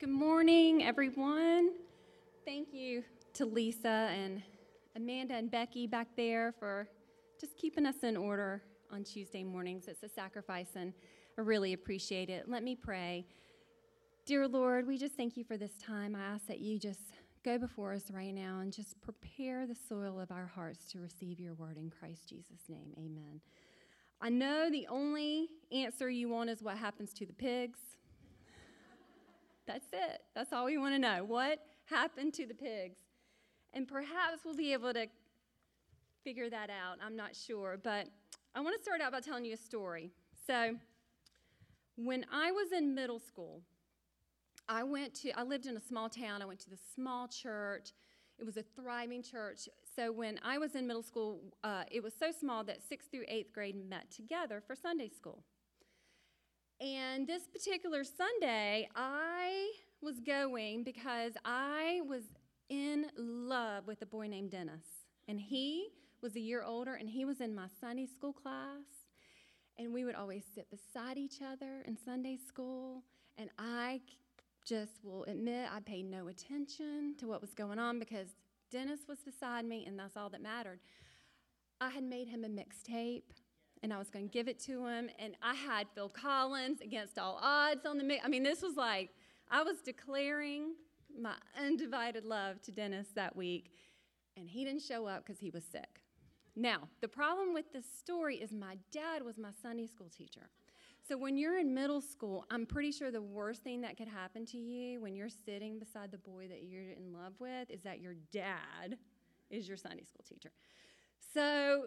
Good morning, everyone. Thank you to Lisa and Amanda and Becky back there for just keeping us in order on Tuesday mornings. It's a sacrifice, and I really appreciate it. Let me pray. Dear Lord, we just thank you for this time. I ask that you just go before us right now and just prepare the soil of our hearts to receive your word in Christ Jesus' name. Amen. I know the only answer you want is what happens to the pigs. That's it. That's all we want to know. What happened to the pigs? And perhaps we'll be able to figure that out. I'm not sure. But I want to start out by telling you a story. So, when I was in middle school, I went to, I lived in a small town. I went to the small church. It was a thriving church. So, when I was in middle school, uh, it was so small that sixth through eighth grade met together for Sunday school. And this particular Sunday, I was going because I was in love with a boy named Dennis. And he was a year older, and he was in my Sunday school class. And we would always sit beside each other in Sunday school. And I just will admit I paid no attention to what was going on because Dennis was beside me, and that's all that mattered. I had made him a mixtape and I was going to give it to him. And I had Phil Collins against all odds on the mix. I mean, this was like, I was declaring my undivided love to Dennis that week, and he didn't show up because he was sick. Now, the problem with this story is my dad was my Sunday school teacher. So when you're in middle school, I'm pretty sure the worst thing that could happen to you when you're sitting beside the boy that you're in love with is that your dad is your Sunday school teacher. So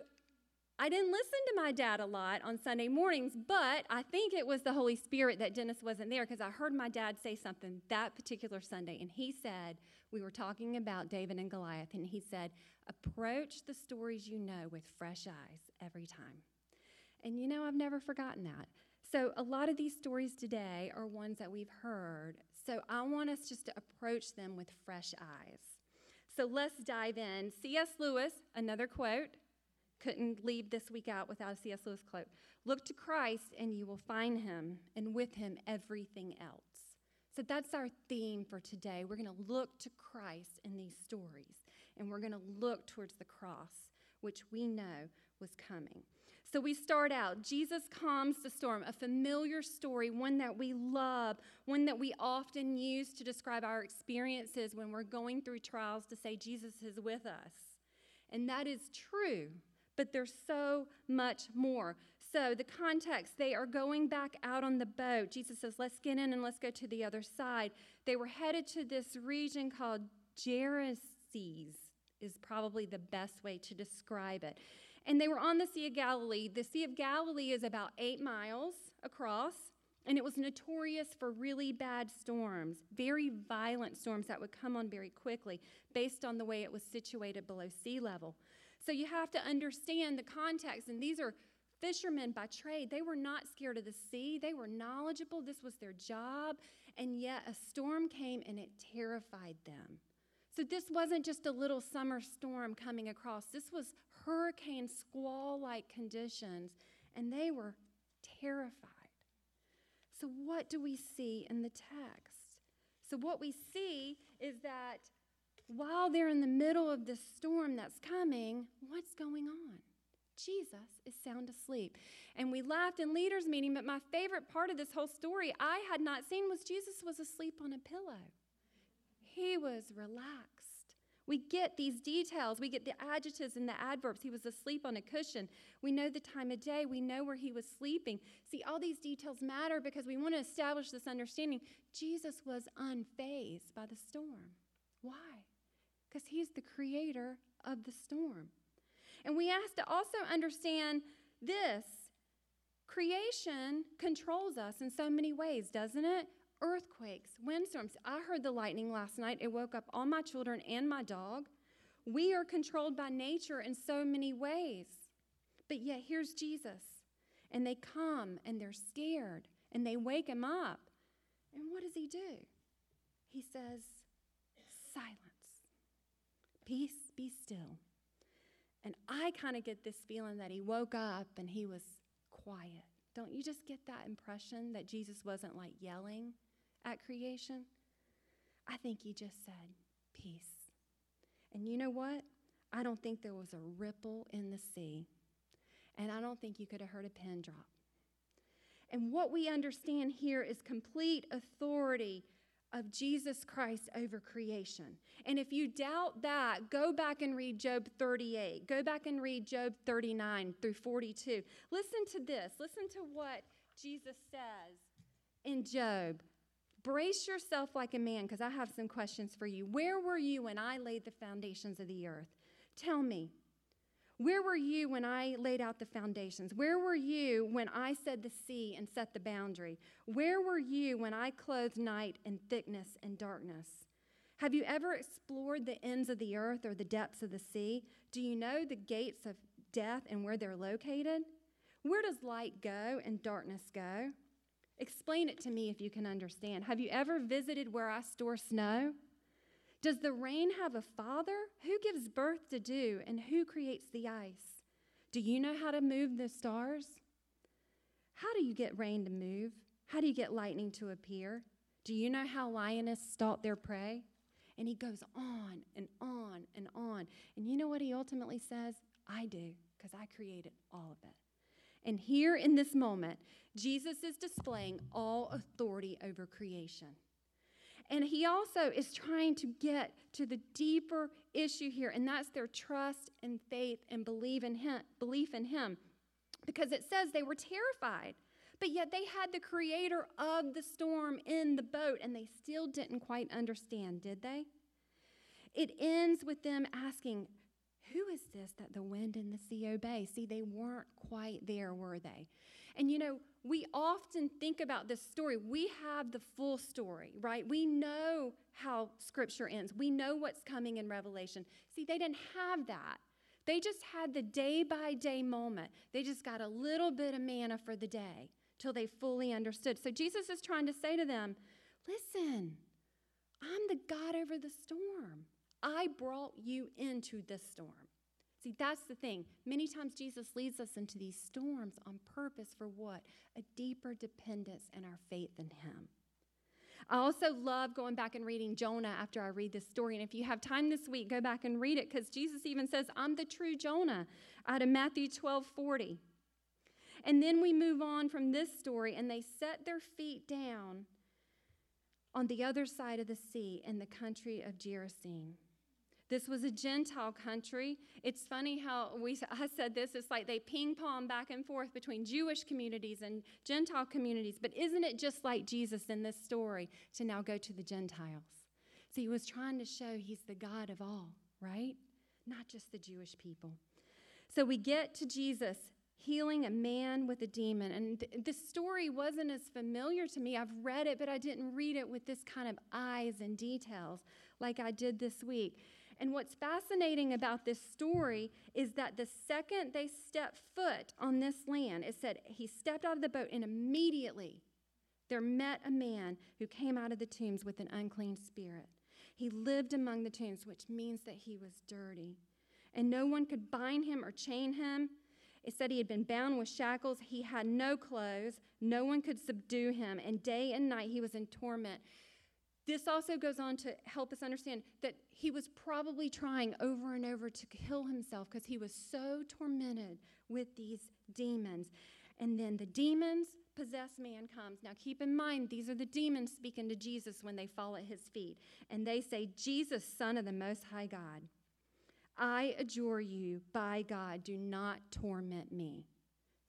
I didn't listen to my dad a lot on Sunday mornings, but I think it was the Holy Spirit that Dennis wasn't there because I heard my dad say something that particular Sunday. And he said, We were talking about David and Goliath, and he said, Approach the stories you know with fresh eyes every time. And you know, I've never forgotten that. So, a lot of these stories today are ones that we've heard. So, I want us just to approach them with fresh eyes. So, let's dive in. C.S. Lewis, another quote couldn't leave this week out without a C.S. Lewis quote. Look to Christ and you will find him, and with him, everything else. So that's our theme for today. We're going to look to Christ in these stories, and we're going to look towards the cross, which we know was coming. So we start out Jesus calms the storm, a familiar story, one that we love, one that we often use to describe our experiences when we're going through trials to say Jesus is with us. And that is true but there's so much more. So, the context, they are going back out on the boat. Jesus says, Let's get in and let's go to the other side. They were headed to this region called Gerasenes, is probably the best way to describe it. And they were on the Sea of Galilee. The Sea of Galilee is about eight miles across, and it was notorious for really bad storms, very violent storms that would come on very quickly based on the way it was situated below sea level. So you have to understand the context. And these are fishermen by trade. They were not scared of the sea, they were knowledgeable. This was their job. And yet a storm came and it terrified them. So this wasn't just a little summer storm coming across, this was hurricane squall like conditions. And they were terrified. So, what do we see in the text? So, what we see is that while they're in the middle of this storm that's coming, what's going on? Jesus is sound asleep. And we laughed in leaders' meeting, but my favorite part of this whole story I had not seen was Jesus was asleep on a pillow. He was relaxed. We get these details. We get the adjectives and the adverbs. He was asleep on a cushion. We know the time of day. We know where he was sleeping. See, all these details matter because we want to establish this understanding. Jesus was unfazed by the storm. Why? Because He's the creator of the storm. And we have to also understand this creation controls us in so many ways, doesn't it? Earthquakes, windstorms. I heard the lightning last night. It woke up all my children and my dog. We are controlled by nature in so many ways. But yet, here's Jesus. And they come and they're scared and they wake him up. And what does he do? He says, Silence. Peace, be still. And I kind of get this feeling that he woke up and he was quiet. Don't you just get that impression that Jesus wasn't like yelling at creation? I think he just said, Peace. And you know what? I don't think there was a ripple in the sea. And I don't think you could have heard a pin drop. And what we understand here is complete authority of Jesus Christ over creation. And if you doubt that, go back and read Job 38. Go back and read Job 39 through 42. Listen to this. Listen to what Jesus says in Job. Brace yourself like a man, because I have some questions for you. Where were you when I laid the foundations of the earth? Tell me. Where were you when I laid out the foundations? Where were you when I said the sea and set the boundary? Where were you when I clothed night in thickness and darkness? Have you ever explored the ends of the earth or the depths of the sea? Do you know the gates of death and where they're located? Where does light go and darkness go? Explain it to me if you can understand. Have you ever visited where I store snow? Does the rain have a father? Who gives birth to dew and who creates the ice? Do you know how to move the stars? How do you get rain to move? How do you get lightning to appear? Do you know how lionesses stalk their prey? And he goes on and on and on. And you know what he ultimately says? I do, because I created all of it. And here in this moment, Jesus is displaying all authority over creation. And he also is trying to get to the deeper issue here, and that's their trust and faith and belief in him, belief in him. Because it says they were terrified, but yet they had the creator of the storm in the boat, and they still didn't quite understand, did they? It ends with them asking, Who is this that the wind and the sea obey? See, they weren't quite there, were they? And you know, we often think about this story. We have the full story, right? We know how scripture ends, we know what's coming in Revelation. See, they didn't have that. They just had the day by day moment. They just got a little bit of manna for the day till they fully understood. So Jesus is trying to say to them, listen, I'm the God over the storm. I brought you into this storm. See, that's the thing. Many times Jesus leads us into these storms on purpose for what? A deeper dependence and our faith in Him. I also love going back and reading Jonah after I read this story. And if you have time this week, go back and read it because Jesus even says, I'm the true Jonah out of Matthew 12 40. And then we move on from this story, and they set their feet down on the other side of the sea in the country of Gerasene. This was a Gentile country. It's funny how we, I said this, it's like they ping pong back and forth between Jewish communities and Gentile communities. But isn't it just like Jesus in this story to now go to the Gentiles? So he was trying to show he's the God of all, right? Not just the Jewish people. So we get to Jesus healing a man with a demon. And th- this story wasn't as familiar to me. I've read it, but I didn't read it with this kind of eyes and details like I did this week. And what's fascinating about this story is that the second they stepped foot on this land, it said he stepped out of the boat and immediately there met a man who came out of the tombs with an unclean spirit. He lived among the tombs, which means that he was dirty. And no one could bind him or chain him. It said he had been bound with shackles. He had no clothes. No one could subdue him. And day and night he was in torment. This also goes on to help us understand that he was probably trying over and over to kill himself because he was so tormented with these demons. And then the demons possessed man comes. Now keep in mind, these are the demons speaking to Jesus when they fall at his feet. And they say, Jesus, Son of the Most High God, I adjure you by God, do not torment me.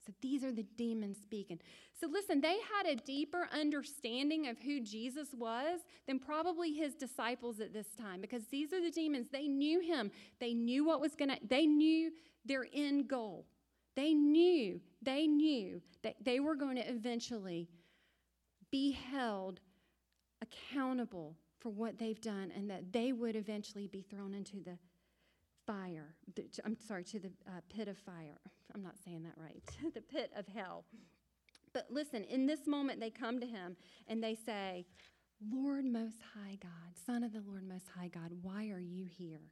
So these are the demons speaking. So listen, they had a deeper understanding of who Jesus was than probably his disciples at this time because these are the demons. They knew him. They knew what was going to they knew their end goal. They knew, they knew that they were going to eventually be held accountable for what they've done and that they would eventually be thrown into the fire. I'm sorry, to the uh, pit of fire. I'm not saying that right. the pit of hell. But listen, in this moment, they come to him and they say, Lord Most High God, Son of the Lord Most High God, why are you here?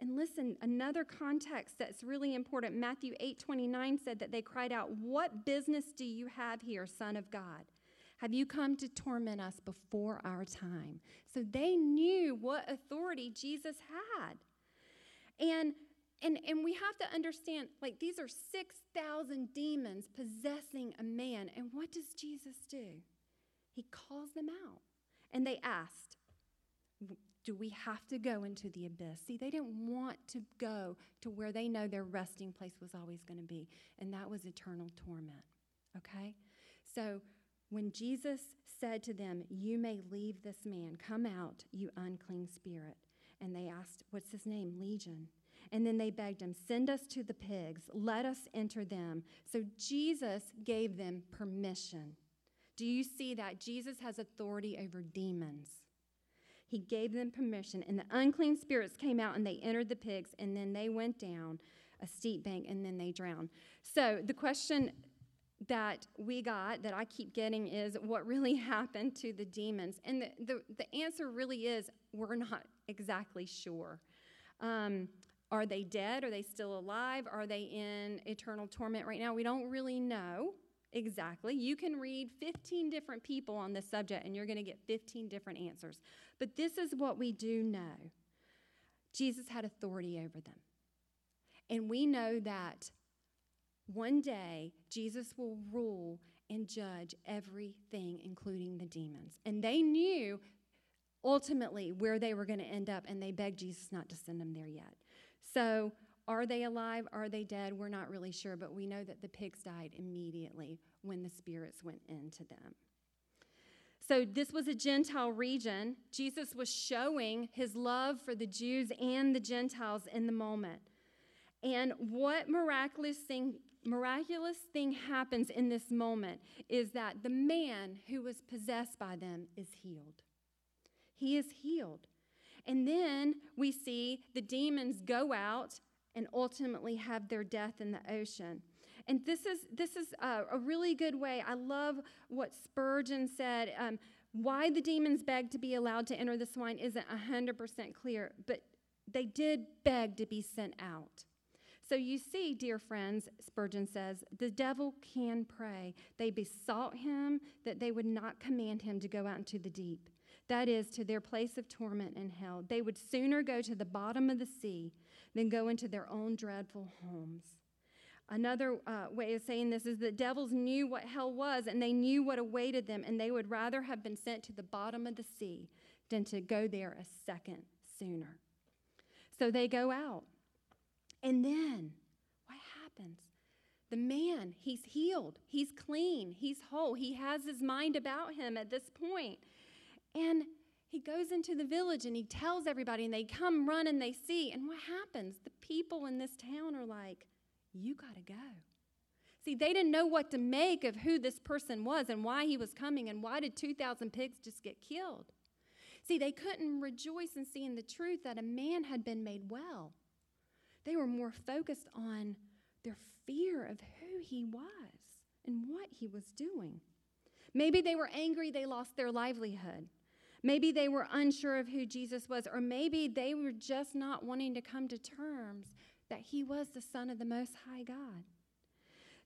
And listen, another context that's really important. Matthew 8 29 said that they cried out, What business do you have here, Son of God? Have you come to torment us before our time? So they knew what authority Jesus had. And and, and we have to understand like these are 6,000 demons possessing a man. And what does Jesus do? He calls them out. And they asked, Do we have to go into the abyss? See, they didn't want to go to where they know their resting place was always going to be, and that was eternal torment. Okay? So when Jesus said to them, You may leave this man, come out, you unclean spirit. And they asked, What's his name? Legion. And then they begged him, Send us to the pigs, let us enter them. So Jesus gave them permission. Do you see that? Jesus has authority over demons. He gave them permission, and the unclean spirits came out and they entered the pigs, and then they went down a steep bank and then they drowned. So the question that we got that I keep getting is what really happened to the demons? And the, the, the answer really is we're not exactly sure. Um, are they dead? Are they still alive? Are they in eternal torment right now? We don't really know exactly. You can read 15 different people on this subject and you're going to get 15 different answers. But this is what we do know Jesus had authority over them. And we know that one day Jesus will rule and judge everything, including the demons. And they knew ultimately where they were going to end up, and they begged Jesus not to send them there yet. So, are they alive? Are they dead? We're not really sure, but we know that the pigs died immediately when the spirits went into them. So, this was a Gentile region. Jesus was showing his love for the Jews and the Gentiles in the moment. And what miraculous thing, miraculous thing happens in this moment is that the man who was possessed by them is healed. He is healed. And then we see the demons go out and ultimately have their death in the ocean. And this is, this is a, a really good way. I love what Spurgeon said. Um, why the demons begged to be allowed to enter the swine isn't 100% clear, but they did beg to be sent out. So you see, dear friends, Spurgeon says, the devil can pray. They besought him that they would not command him to go out into the deep that is, to their place of torment in hell. They would sooner go to the bottom of the sea than go into their own dreadful homes. Another uh, way of saying this is that devils knew what hell was and they knew what awaited them, and they would rather have been sent to the bottom of the sea than to go there a second sooner. So they go out. And then what happens? The man, he's healed, he's clean, he's whole, he has his mind about him at this point. And he goes into the village and he tells everybody, and they come run and they see. And what happens? The people in this town are like, You got to go. See, they didn't know what to make of who this person was and why he was coming and why did 2,000 pigs just get killed. See, they couldn't rejoice in seeing the truth that a man had been made well. They were more focused on their fear of who he was and what he was doing. Maybe they were angry they lost their livelihood. Maybe they were unsure of who Jesus was, or maybe they were just not wanting to come to terms that he was the Son of the Most High God.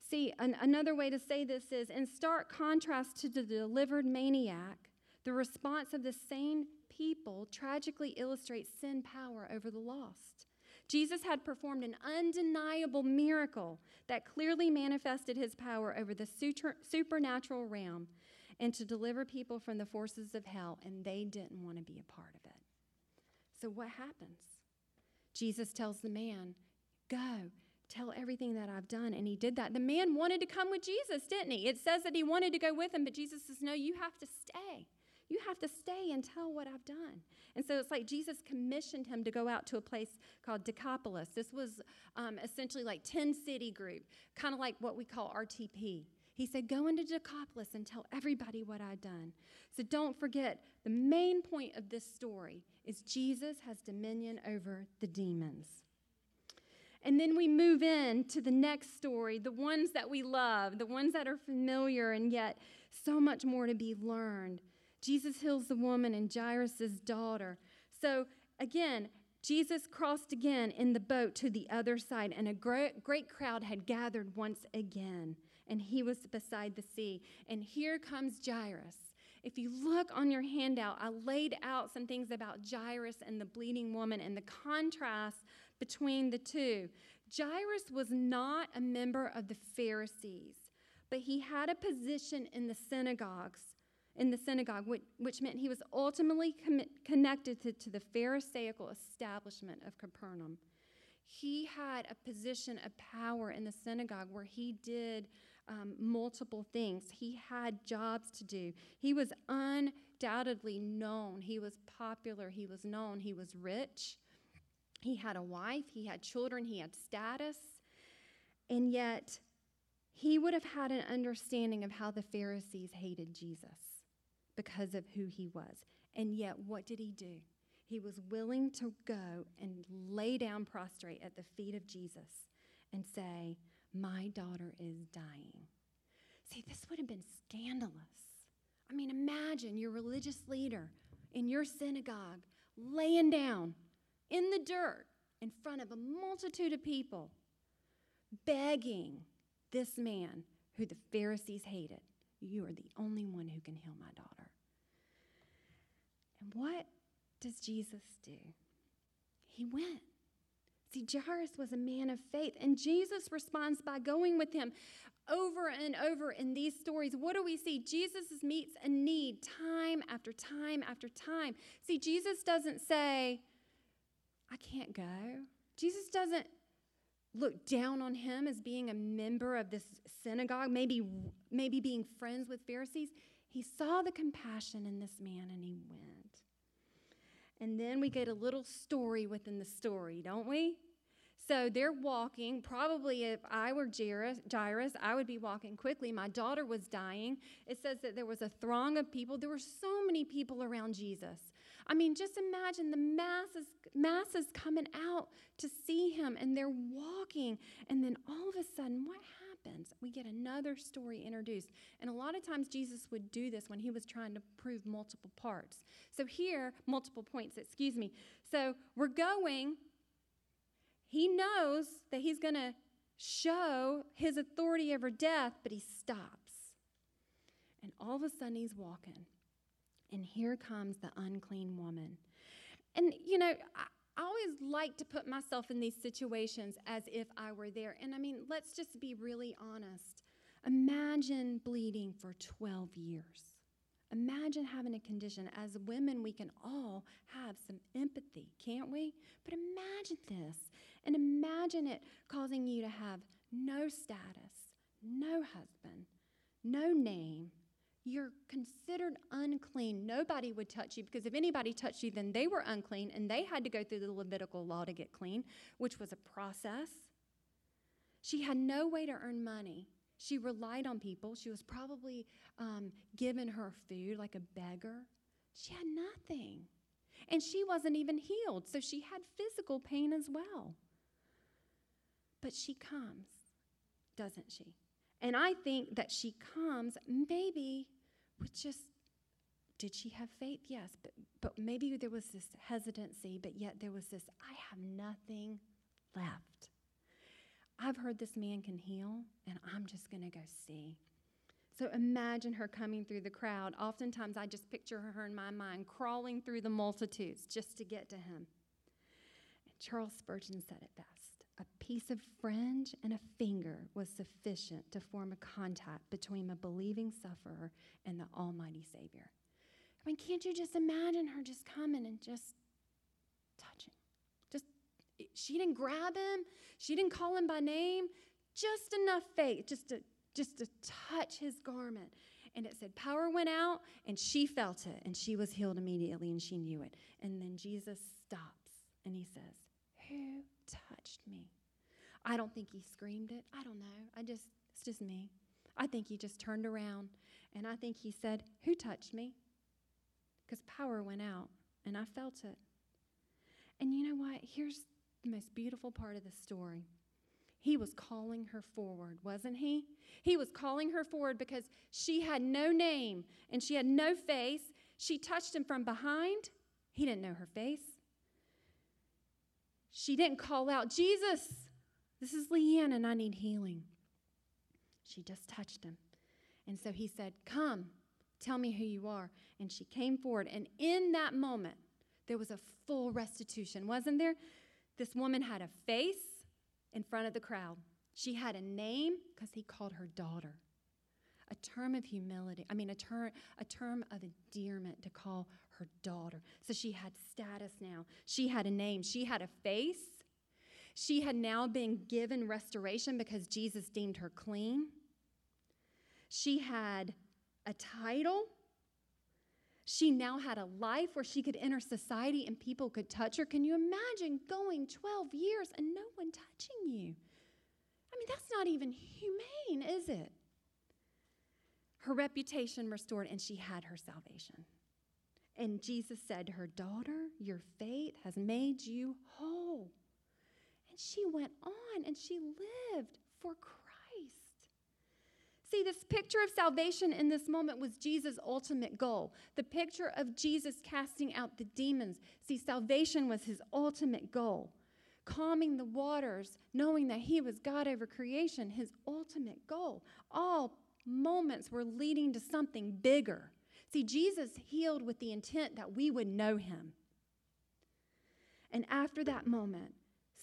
See, an, another way to say this is in stark contrast to the delivered maniac, the response of the sane people tragically illustrates sin power over the lost. Jesus had performed an undeniable miracle that clearly manifested his power over the supernatural realm and to deliver people from the forces of hell, and they didn't want to be a part of it. So, what happens? Jesus tells the man, Go, tell everything that I've done. And he did that. The man wanted to come with Jesus, didn't he? It says that he wanted to go with him, but Jesus says, No, you have to stay. You have to stay and tell what I've done. And so it's like Jesus commissioned him to go out to a place called Decapolis. This was um, essentially like 10 city group, kind of like what we call RTP. He said, Go into Decapolis and tell everybody what I've done. So don't forget, the main point of this story is Jesus has dominion over the demons. And then we move in to the next story, the ones that we love, the ones that are familiar and yet so much more to be learned. Jesus heals the woman and Jairus' daughter. So again, Jesus crossed again in the boat to the other side, and a great, great crowd had gathered once again. And he was beside the sea. And here comes Jairus. If you look on your handout, I laid out some things about Jairus and the bleeding woman and the contrast between the two. Jairus was not a member of the Pharisees, but he had a position in the synagogues, in the synagogue, which, which meant he was ultimately com- connected to, to the Pharisaical establishment of Capernaum. He had a position of power in the synagogue where he did um, multiple things. He had jobs to do. He was undoubtedly known. He was popular. He was known. He was rich. He had a wife. He had children. He had status. And yet, he would have had an understanding of how the Pharisees hated Jesus because of who he was. And yet, what did he do? He was willing to go and lay down prostrate at the feet of Jesus and say, My daughter is dying. See, this would have been scandalous. I mean, imagine your religious leader in your synagogue laying down in the dirt in front of a multitude of people, begging this man who the Pharisees hated, You are the only one who can heal my daughter. And what does Jesus do? He went. See, Jairus was a man of faith, and Jesus responds by going with him over and over in these stories. What do we see? Jesus meets a need time after time after time. See, Jesus doesn't say, I can't go. Jesus doesn't look down on him as being a member of this synagogue, maybe, maybe being friends with Pharisees. He saw the compassion in this man and he went. And then we get a little story within the story, don't we? So they're walking. Probably if I were Jairus, I would be walking quickly. My daughter was dying. It says that there was a throng of people. There were so many people around Jesus. I mean, just imagine the masses, masses coming out to see him, and they're walking. And then all of a sudden, what happens? We get another story introduced. And a lot of times, Jesus would do this when he was trying to prove multiple parts. So here, multiple points, excuse me. So we're going he knows that he's going to show his authority over death, but he stops. And all of a sudden, he's walking. And here comes the unclean woman. And, you know, I, I always like to put myself in these situations as if I were there. And I mean, let's just be really honest. Imagine bleeding for 12 years. Imagine having a condition. As women, we can all have some empathy, can't we? But imagine this. And imagine it causing you to have no status, no husband, no name. You're considered unclean. Nobody would touch you because if anybody touched you, then they were unclean and they had to go through the Levitical law to get clean, which was a process. She had no way to earn money. She relied on people. She was probably um, given her food like a beggar. She had nothing. And she wasn't even healed, so she had physical pain as well. But she comes, doesn't she? And I think that she comes maybe with just did she have faith? Yes, but, but maybe there was this hesitancy, but yet there was this I have nothing left. I've heard this man can heal, and I'm just going to go see. So imagine her coming through the crowd. Oftentimes, I just picture her in my mind crawling through the multitudes just to get to him. And Charles Spurgeon said it best a piece of fringe and a finger was sufficient to form a contact between a believing sufferer and the Almighty Savior. I mean, can't you just imagine her just coming and just touching? Just, she didn't grab him, she didn't call him by name, just enough faith just to, just to touch his garment. And it said, power went out, and she felt it, and she was healed immediately, and she knew it. And then Jesus stops and he says, Who touched me. I don't think he screamed it. I don't know. I just, it's just me. I think he just turned around and I think he said, Who touched me? Because power went out and I felt it. And you know what? Here's the most beautiful part of the story. He was calling her forward, wasn't he? He was calling her forward because she had no name and she had no face. She touched him from behind. He didn't know her face. She didn't call out, Jesus, this is Leeanne and I need healing. She just touched him. And so he said, Come, tell me who you are. And she came forward. And in that moment, there was a full restitution, wasn't there? This woman had a face in front of the crowd. She had a name because he called her daughter. A term of humility, I mean, a, ter- a term of endearment to call her daughter. So she had status now. She had a name. She had a face. She had now been given restoration because Jesus deemed her clean. She had a title. She now had a life where she could enter society and people could touch her. Can you imagine going 12 years and no one touching you? I mean, that's not even humane, is it? Her reputation restored, and she had her salvation. And Jesus said to her, Daughter, your faith has made you whole. And she went on and she lived for Christ. See, this picture of salvation in this moment was Jesus' ultimate goal. The picture of Jesus casting out the demons. See, salvation was his ultimate goal. Calming the waters, knowing that he was God over creation, his ultimate goal. All moments were leading to something bigger. See, Jesus healed with the intent that we would know him. And after that moment,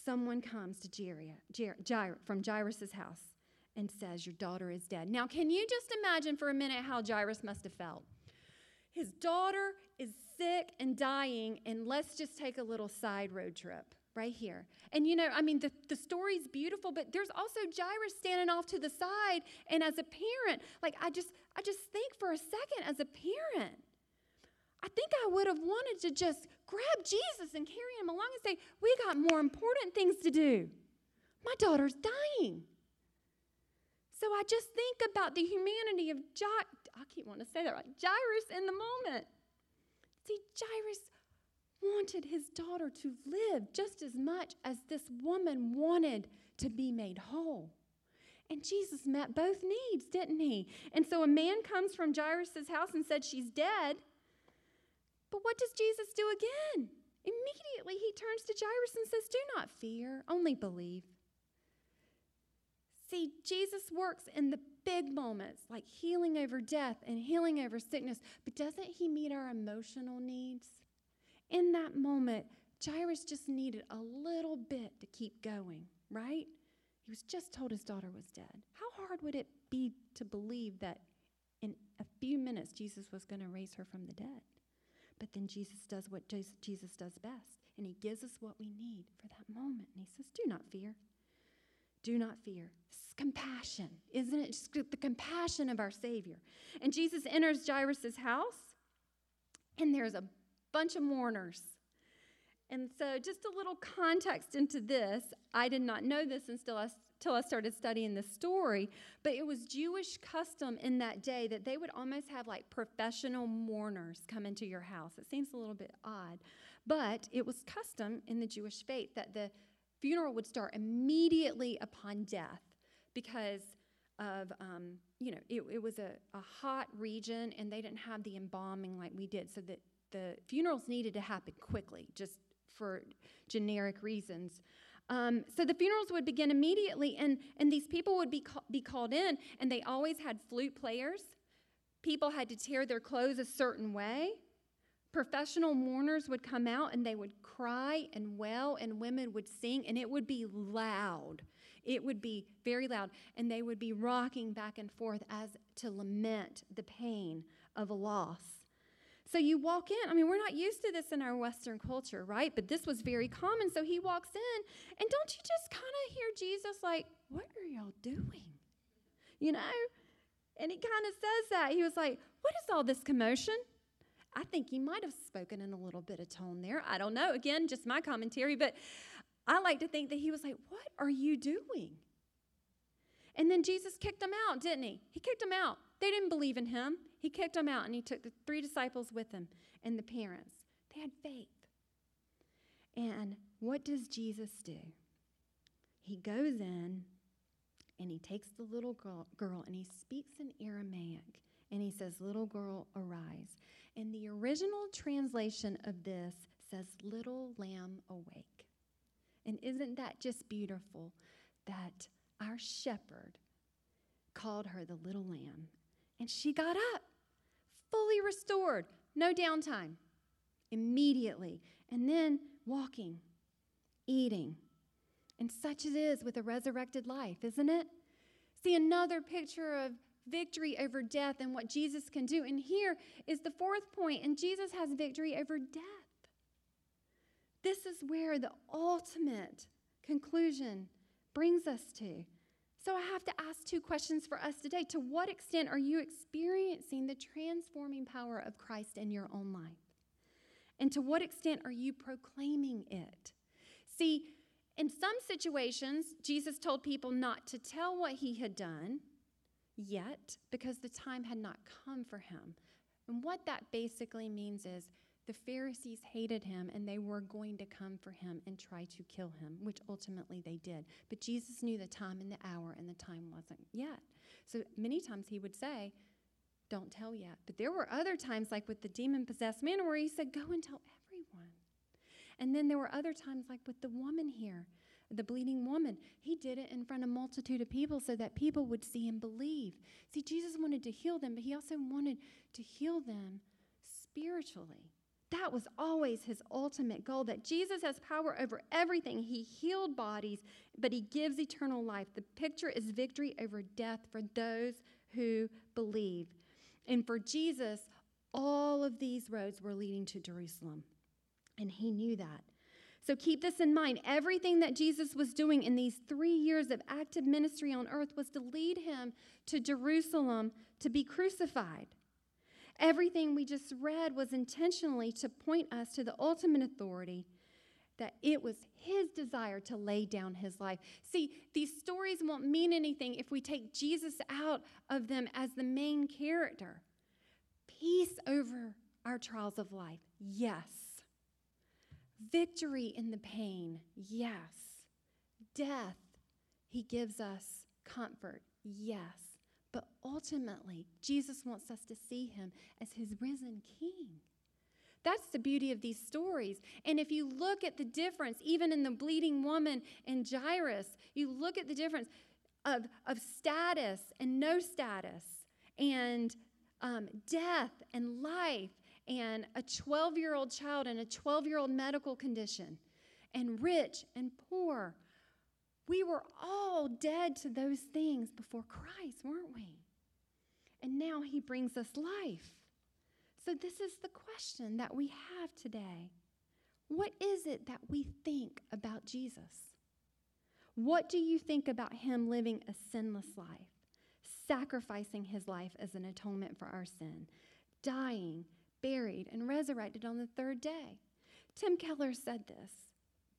someone comes to Jair, Jair, from Jairus' house and says, Your daughter is dead. Now, can you just imagine for a minute how Jairus must have felt? His daughter is sick and dying, and let's just take a little side road trip right here. And you know, I mean, the, the story's beautiful, but there's also Jairus standing off to the side. And as a parent, like I just, I just think for a second, as a parent, I think I would have wanted to just grab Jesus and carry him along and say, We got more important things to do. My daughter's dying. So I just think about the humanity of Jairus. I keep wanting to say that right. Jairus in the moment. See, Jairus wanted his daughter to live just as much as this woman wanted to be made whole. And Jesus met both needs, didn't he? And so a man comes from Jairus' house and said, She's dead. But what does Jesus do again? Immediately he turns to Jairus and says, Do not fear, only believe. See, Jesus works in the big moments, like healing over death and healing over sickness, but doesn't he meet our emotional needs? In that moment, Jairus just needed a little bit to keep going, right? He was just told his daughter was dead. How hard would it be to believe that in a few minutes Jesus was going to raise her from the dead? But then Jesus does what Jesus does best, and he gives us what we need for that moment. And he says, Do not fear. Do not fear. It's compassion, isn't it? Just the compassion of our Savior. And Jesus enters Jairus' house, and there's a bunch of mourners. And so, just a little context into this. I did not know this until I, until I started studying this story, but it was Jewish custom in that day that they would almost have like professional mourners come into your house. It seems a little bit odd, but it was custom in the Jewish faith that the funeral would start immediately upon death because of, um, you know, it, it was a, a hot region and they didn't have the embalming like we did. So that the funerals needed to happen quickly, just for generic reasons. Um, so the funerals would begin immediately, and, and these people would be, ca- be called in, and they always had flute players. People had to tear their clothes a certain way. Professional mourners would come out and they would cry and wail, and women would sing, and it would be loud. It would be very loud, and they would be rocking back and forth as to lament the pain of a loss. So you walk in. I mean, we're not used to this in our Western culture, right? But this was very common. So he walks in, and don't you just kind of hear Jesus like, What are y'all doing? You know? And he kind of says that. He was like, What is all this commotion? I think he might have spoken in a little bit of tone there. I don't know. Again, just my commentary, but I like to think that he was like, What are you doing? And then Jesus kicked them out, didn't he? He kicked them out. They didn't believe in him. He kicked them out and he took the three disciples with him and the parents. They had faith. And what does Jesus do? He goes in and he takes the little girl, girl and he speaks in Aramaic and he says, Little girl, arise. And the original translation of this says, Little lamb, awake. And isn't that just beautiful that our shepherd called her the little lamb. And she got up, fully restored, no downtime, immediately. And then walking, eating. And such it is with a resurrected life, isn't it? See another picture of victory over death and what Jesus can do. And here is the fourth point, and Jesus has victory over death. This is where the ultimate conclusion brings us to. So I have to ask two questions for us today. To what extent are you experiencing the transforming power of Christ in your own life? And to what extent are you proclaiming it? See, in some situations, Jesus told people not to tell what he had done yet because the time had not come for him. And what that basically means is the Pharisees hated him and they were going to come for him and try to kill him, which ultimately they did. But Jesus knew the time and the hour, and the time wasn't yet. So many times he would say, Don't tell yet. But there were other times, like with the demon possessed man, where he said, Go and tell everyone. And then there were other times, like with the woman here, the bleeding woman. He did it in front of a multitude of people so that people would see and believe. See, Jesus wanted to heal them, but he also wanted to heal them spiritually. That was always his ultimate goal that Jesus has power over everything. He healed bodies, but he gives eternal life. The picture is victory over death for those who believe. And for Jesus, all of these roads were leading to Jerusalem. And he knew that. So keep this in mind. Everything that Jesus was doing in these three years of active ministry on earth was to lead him to Jerusalem to be crucified. Everything we just read was intentionally to point us to the ultimate authority that it was his desire to lay down his life. See, these stories won't mean anything if we take Jesus out of them as the main character. Peace over our trials of life, yes. Victory in the pain, yes. Death, he gives us comfort, yes. But ultimately, Jesus wants us to see him as his risen king. That's the beauty of these stories. And if you look at the difference, even in the bleeding woman and Jairus, you look at the difference of, of status and no status, and um, death and life, and a 12 year old child and a 12 year old medical condition, and rich and poor, we were all dead to those things before Christ, weren't we? And now he brings us life. So, this is the question that we have today. What is it that we think about Jesus? What do you think about him living a sinless life, sacrificing his life as an atonement for our sin, dying, buried, and resurrected on the third day? Tim Keller said this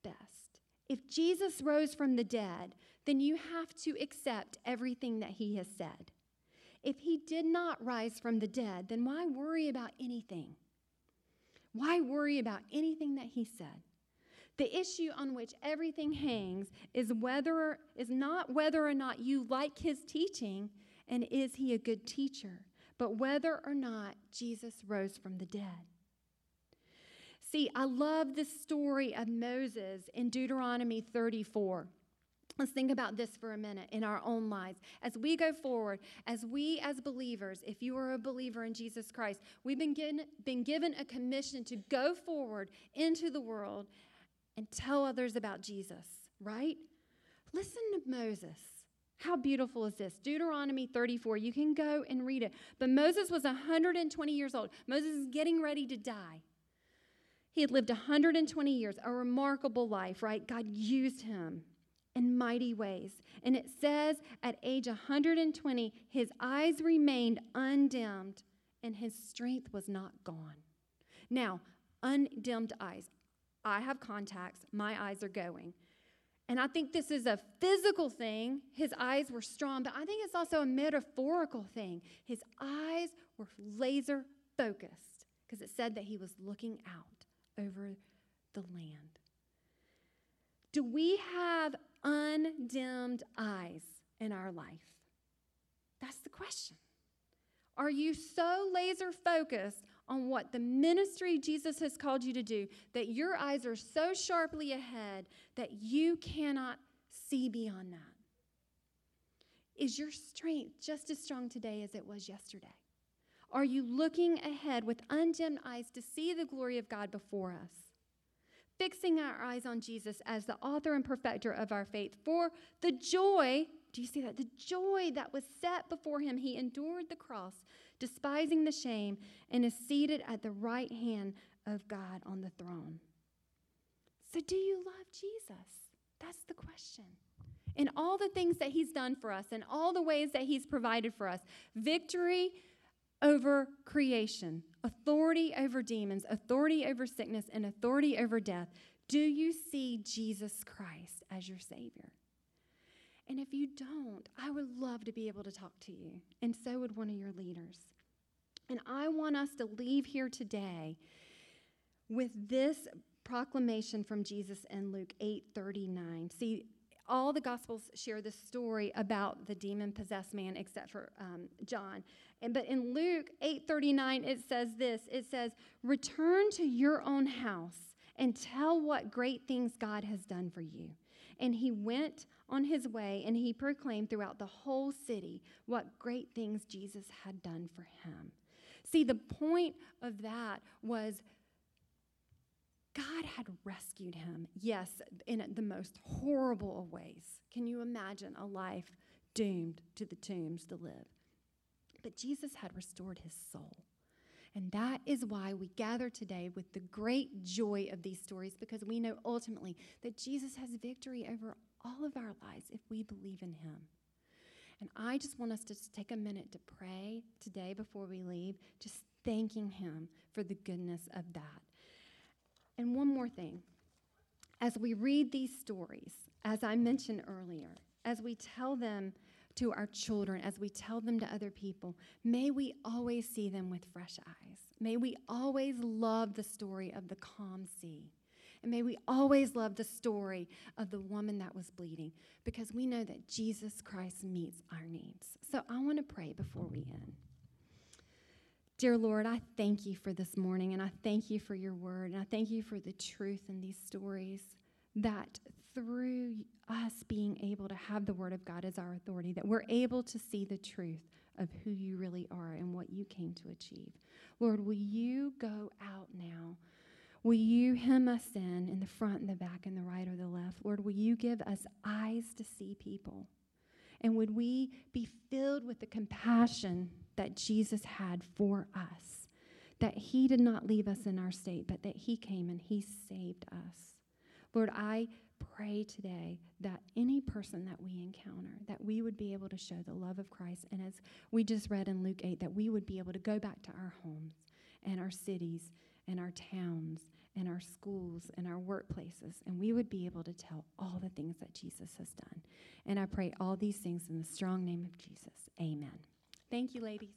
best. If Jesus rose from the dead, then you have to accept everything that he has said. If he did not rise from the dead, then why worry about anything? Why worry about anything that he said? The issue on which everything hangs is whether is not whether or not you like his teaching and is he a good teacher, but whether or not Jesus rose from the dead. See, I love the story of Moses in Deuteronomy 34. Let's think about this for a minute in our own lives. As we go forward, as we as believers, if you are a believer in Jesus Christ, we've been given, been given a commission to go forward into the world and tell others about Jesus, right? Listen to Moses. How beautiful is this? Deuteronomy 34. You can go and read it. But Moses was 120 years old. Moses is getting ready to die. He had lived 120 years, a remarkable life, right? God used him in mighty ways. And it says at age 120, his eyes remained undimmed and his strength was not gone. Now, undimmed eyes. I have contacts, my eyes are going. And I think this is a physical thing. His eyes were strong, but I think it's also a metaphorical thing. His eyes were laser focused because it said that he was looking out over the land. Do we have undimmed eyes in our life? That's the question. Are you so laser focused on what the ministry Jesus has called you to do that your eyes are so sharply ahead that you cannot see beyond that? Is your strength just as strong today as it was yesterday? Are you looking ahead with undimmed eyes to see the glory of God before us? Fixing our eyes on Jesus as the author and perfecter of our faith for the joy, do you see that? The joy that was set before him, he endured the cross, despising the shame, and is seated at the right hand of God on the throne. So, do you love Jesus? That's the question. In all the things that he's done for us, in all the ways that he's provided for us, victory over creation, authority over demons, authority over sickness, and authority over death. Do you see Jesus Christ as your Savior? And if you don't, I would love to be able to talk to you, and so would one of your leaders. And I want us to leave here today with this proclamation from Jesus in Luke 8:39. See, all the gospels share the story about the demon possessed man except for um, john. And but in luke 8.39 it says this. It says return to your own house and tell what great things god has done for you. And he went on his way and he proclaimed throughout the whole city what great things jesus had done for him. See the point of that was God had rescued him, yes, in the most horrible of ways. Can you imagine a life doomed to the tombs to live? But Jesus had restored his soul. And that is why we gather today with the great joy of these stories because we know ultimately that Jesus has victory over all of our lives if we believe in him. And I just want us to take a minute to pray today before we leave, just thanking him for the goodness of that. And one more thing. As we read these stories, as I mentioned earlier, as we tell them to our children, as we tell them to other people, may we always see them with fresh eyes. May we always love the story of the calm sea. And may we always love the story of the woman that was bleeding because we know that Jesus Christ meets our needs. So I want to pray before we end. Dear Lord, I thank you for this morning and I thank you for your word and I thank you for the truth in these stories that through us being able to have the word of God as our authority, that we're able to see the truth of who you really are and what you came to achieve. Lord, will you go out now? Will you hem us in in the front and the back and the right or the left? Lord, will you give us eyes to see people? And would we be filled with the compassion that Jesus had for us? That he did not leave us in our state, but that he came and he saved us. Lord, I pray today that any person that we encounter, that we would be able to show the love of Christ. And as we just read in Luke 8, that we would be able to go back to our homes and our cities and our towns and our schools and our workplaces, and we would be able to tell all the things that Jesus has done. And I pray all these things in the strong name of Jesus. Amen. Thank you, ladies.